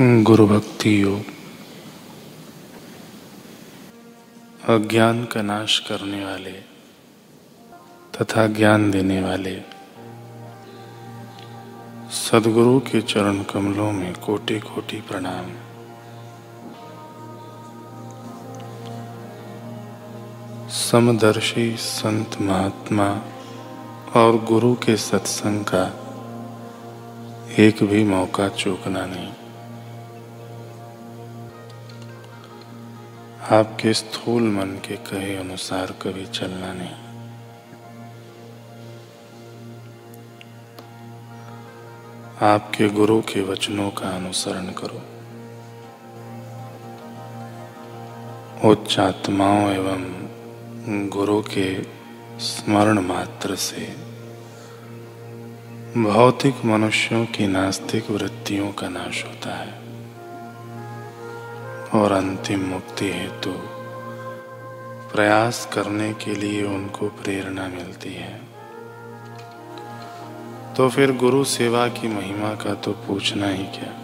गुरु भक्ति योग। अज्ञान का नाश करने वाले तथा ज्ञान देने वाले सदगुरु के चरण कमलों में कोटि कोटि प्रणाम। समदर्शी संत महात्मा और गुरु के सत्संग का एक भी मौका चूकना नहीं। आपके स्थूल मन के कहे अनुसार कभी चलना नहीं। आपके गुरु के वचनों का अनुसरण करो। उच्च आत्माओं एवं गुरु के स्मरण मात्र से भौतिक मनुष्यों की नास्तिक वृत्तियों का नाश होता है। और अंतिम मुक्ति हेतु प्रयास करने के लिए उनको प्रेरणा मिलती है। तो फिर गुरु सेवा की महिमा का तो पूछना ही क्या?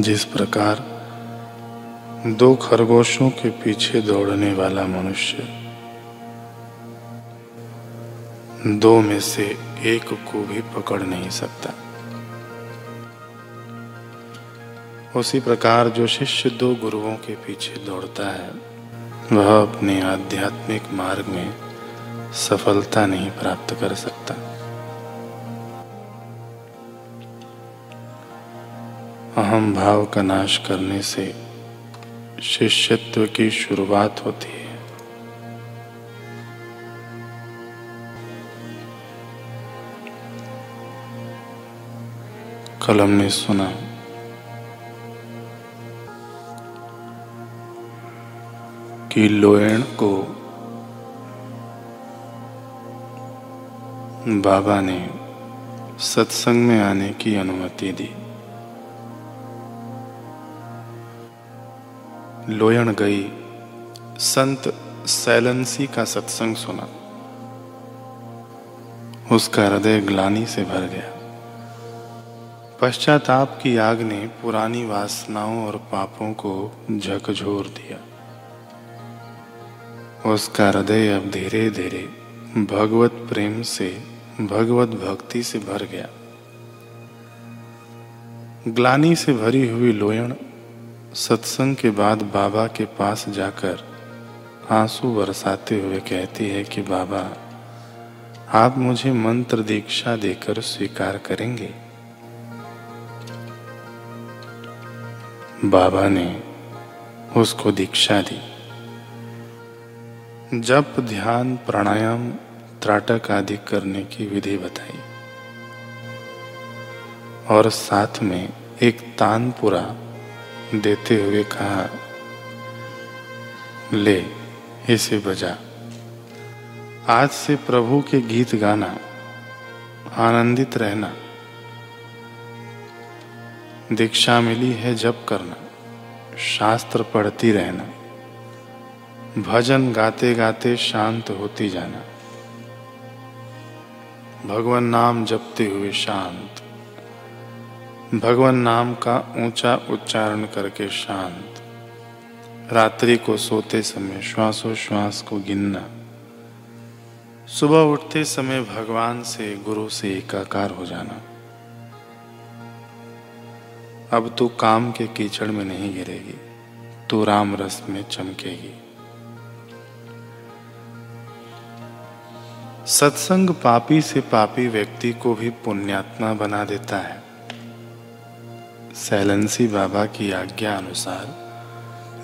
जिस प्रकार दो खरगोशों के पीछे दौड़ने वाला मनुष्य दो में से एक को भी पकड़ नहीं सकता। उसी प्रकार जो शिष्य दो गुरुओं के पीछे दौड़ता है, वह अपने आध्यात्मिक मार्ग में सफलता नहीं प्राप्त कर सकता। अहम भाव का नाश करने से शिष्यत्व की शुरुआत होती है। कल हमने सुना। कि लोयण को बाबा ने सत्संग में आने की अनुमति दी। लोयण गई, संत सैलेंसी का सत्संग सुना। उसका हृदय ग्लानी से भर गया। पश्चाताप की आग ने पुरानी वासनाओं और पापों को झकझोर दिया। उसका हृदय अब धीरे धीरे भगवत प्रेम से, भगवत भक्ति से भर गया। ग्लानी से भरी हुई लोयण सत्संग के बाद बाबा के पास जाकर आँसू बरसाते हुए कहती है कि, बाबा, आप मुझे मंत्र दीक्षा देकर स्वीकार करेंगे। बाबा ने उसको दीक्षा दी। जप, ध्यान, प्राणायाम, त्राटक आदि करने की विधि बताई। और साथ में एक तानपुरा देते हुए कहा, ले, इसे बजा। आज से प्रभु के गीत गाना, आनंदित रहना। दीक्षा मिली है जप करना, शास्त्र पढ़ती रहना, भजन गाते गाते शांत होती जाना। भगवान नाम जपते हुए शांत, भगवान नाम का ऊँचा उच्चारण करके शांत। रात्रि को सोते समय श्वासोश्वास को गिनना, सुबह उठते समय भगवान से, गुरु से एकाकार हो जाना। अब तू काम के कीचड़ में नहीं गिरेगी, तू राम रस में चमकेगी। सत्संग पापी से पापी व्यक्ति को भी पुण्यात्मा बना देता है। सैलेंसी बाबा की आज्ञा अनुसार,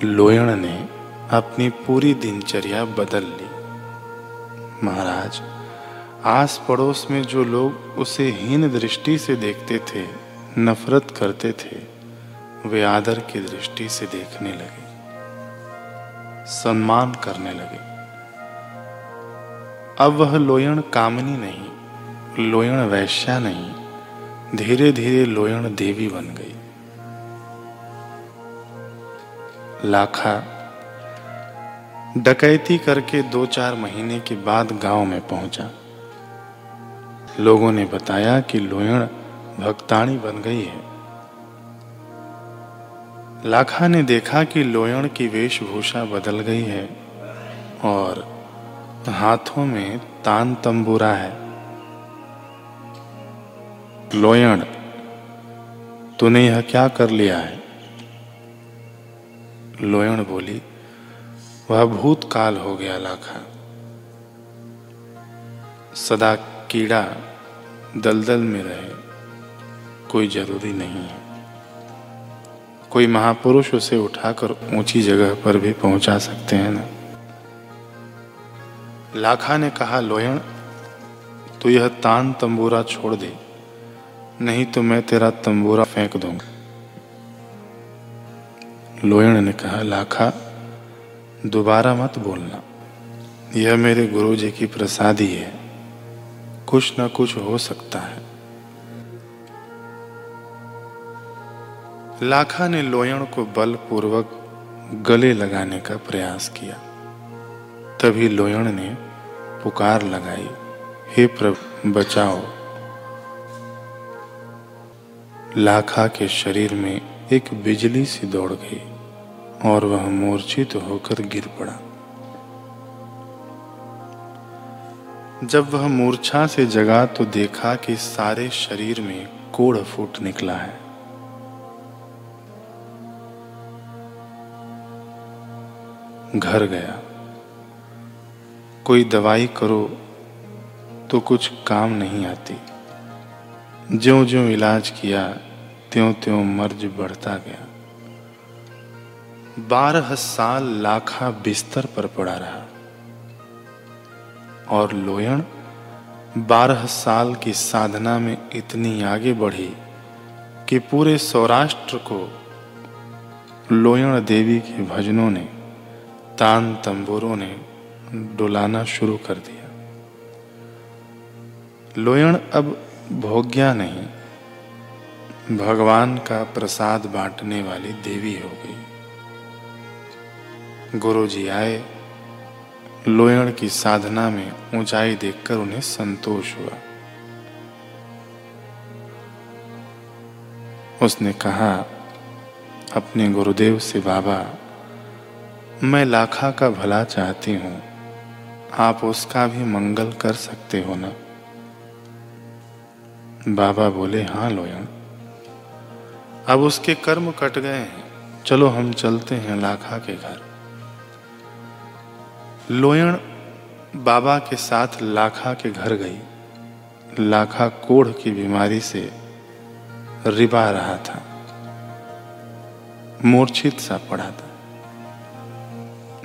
लोयण ने अपनी पूरी दिनचर्या बदल ली। महाराज आस पड़ोस में जो लोग उसे हीन दृष्टि से देखते थे नफरत करते थे, वे आदर की दृष्टि से देखने लगे, सम्मान करने लगे। अब वह लोयण कामनी नहीं, लोयण वैश्या नहीं धीरे धीरे लोयण देवी बन गई। लाखा, डकैती करके दो चार महीने के बाद गाँव में पहुँचा। लोगों ने बताया कि लोयण भक्ताणी बन गई है। लाखा ने देखा कि लोयण की वेशभूषा बदल गई है और हाथों में तान तंबूरा है। लोयण, तूने यह क्या कर लिया है? लोयण बोली, वह भूतकाल हो गया लाखा। सदा कीड़ा दलदल में रहे। कोई ज़रूरी नहीं है। कोई महापुरुष उसे उठाकर ऊँची जगह पर भी पहुँचा सकते हैं ना। लाखा ने कहा, लोयण तो यह तान तंबूरा छोड़ दे, नहीं तो मैं तेरा तंबूरा फेंक दूँगा। लोहण ने कहा, लाखा, दोबारा मत बोलना। यह मेरे गुरु जी की प्रसादी है। कुछ ना कुछ हो सकता है। लाखा ने लोयण को बलपूर्वक गले लगाने का प्रयास किया। तभी लोयण ने पुकार लगाई, हे प्रभु, बचाओ। लाखा के शरीर में एक बिजली सी दौड़ गई और वह मूर्छित तो होकर गिर पड़ा। जब वह मूर्छा से जगा तो देखा कि सारे शरीर में कोड़ फूट निकला है। घर गया। कोई दवाई करो तो कुछ काम नहीं आती। ज्यो ज्यो इलाज किया त्यों त्यों मर्ज बढ़ता गया। बारह साल लाखा बिस्तर पर पड़ा रहा। और लोयण, बारह साल की साधना में इतनी आगे बढ़ी कि पूरे सौराष्ट्र को लोयण देवी के भजनों ने तान तंबूरों ने डुलाना शुरू कर दिया। लोयण अब भोग्या नहीं, भगवान का प्रसाद बांटने वाली देवी हो गई। गुरु जी आए, लोयण की साधना में ऊंचाई देखकर उन्हें संतोष हुआ। उसने कहा, अपने गुरुदेव से बाबा मैं लाखा का भला चाहती हूँ। आप उसका भी मंगल कर सकते हो ना? बाबा बोले हाँ लोयण अब उसके कर्म कट गए हैं। चलो, हम चलते हैं लाखा के घर। लोयण बाबा के साथ लाखा के घर गई। लाखा कोढ़ की बीमारी से रिबा रहा था। मूर्छित सा पड़ा था।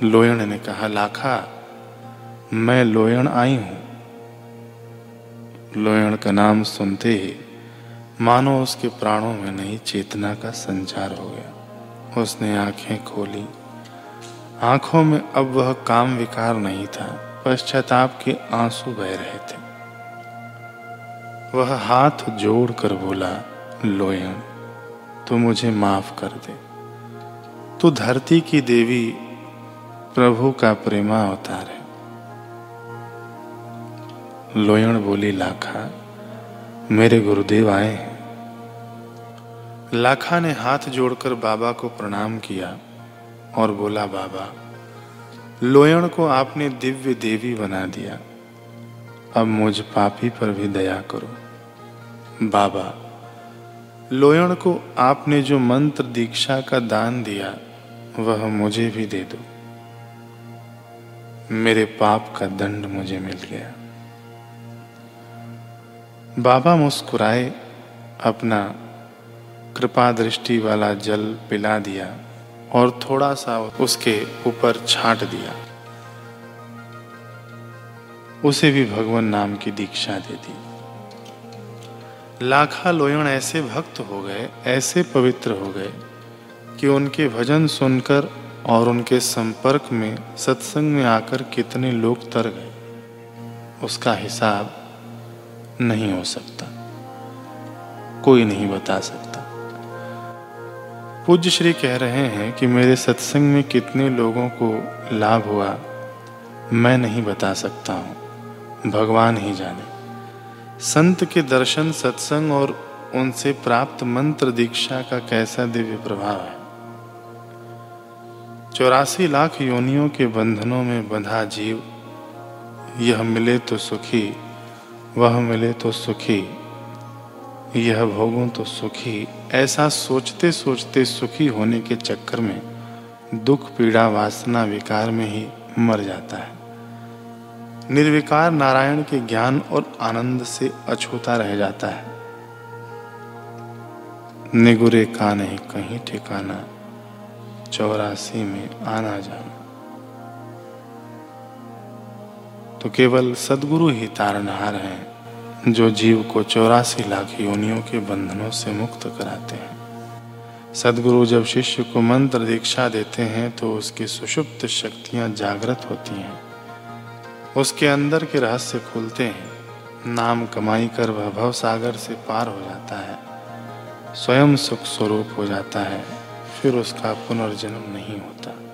लोयण ने कहा, लाखा, मैं लोयण आई हूँ। लोयण का नाम सुनते ही मानो उसके प्राणों में नई चेतना का संचार हो गया। उसने आँखें खोली। आँखों में अब वह काम विकार नहीं था पश्चाताप के आँसू बह रहे थे। वह हाथ जोड़कर बोला लोयन तू मुझे माफ़ कर दे। तू धरती की देवी प्रभु का प्रेमा अवतार है लोयण बोली, लाखा, मेरे गुरुदेव आए लाखा ने हाथ जोड़कर बाबा को प्रणाम किया और बोला, बाबा, लोयण को आपने दिव्य देवी बना दिया। अब मुझ पापी पर भी दया करो। बाबा, लोयण को आपने जो मंत्र दीक्षा का दान दिया, वह मुझे भी दे दो। मेरे पाप का दंड मुझे मिल गया। बाबा मुस्कुराए, अपना कृपा दृष्टि वाला जल पिला दिया और थोड़ा सा उसके ऊपर छाट दिया। उसे भी भगवान नाम की दीक्षा दे दी। लाखा लोयण ऐसे भक्त हो गए, ऐसे पवित्र हो गए कि उनके भजन सुनकर और उनके संपर्क में सत्संग में आकर कितने लोग तर गए, उसका हिसाब नहीं हो सकता। कोई नहीं बता सकता। पूज्य श्री कह रहे हैं कि मेरे सत्संग में कितने लोगों को लाभ हुआ, मैं नहीं बता सकता हूँ। भगवान ही जाने। संत के दर्शन, सत्संग और उनसे प्राप्त मंत्र दीक्षा का कैसा दिव्य प्रभाव है? चौरासी लाख योनियों के बंधनों में बंधा जीव। यह मिले तो सुखी, वह मिले तो सुखी, यह भोगों तो सुखी। ऐसा सोचते सोचते सुखी होने के चक्कर में दुख, पीड़ा, वासना, विकार में ही मर जाता है। निर्विकार नारायण के ज्ञान और आनंद से अछूता रह जाता है। निगुरे का नहीं, कहीं ठिकाना। चौरासी में आना जाना। तो केवल सदगुरु ही तारनहार हैं, जो जीव को चौरासी लाख योनियों के बंधनों से मुक्त कराते हैं। सदगुरु जब शिष्य को मंत्र दीक्षा देते हैं तो उसकी सुषुप्त शक्तियाँ जागृत होती हैं। उसके अंदर के रहस्य खुलते हैं। नाम कमाई कर वह भव सागर से पार हो जाता है। स्वयं सुख स्वरूप हो जाता है। फिर उसका पुनर्जन्म नहीं होता।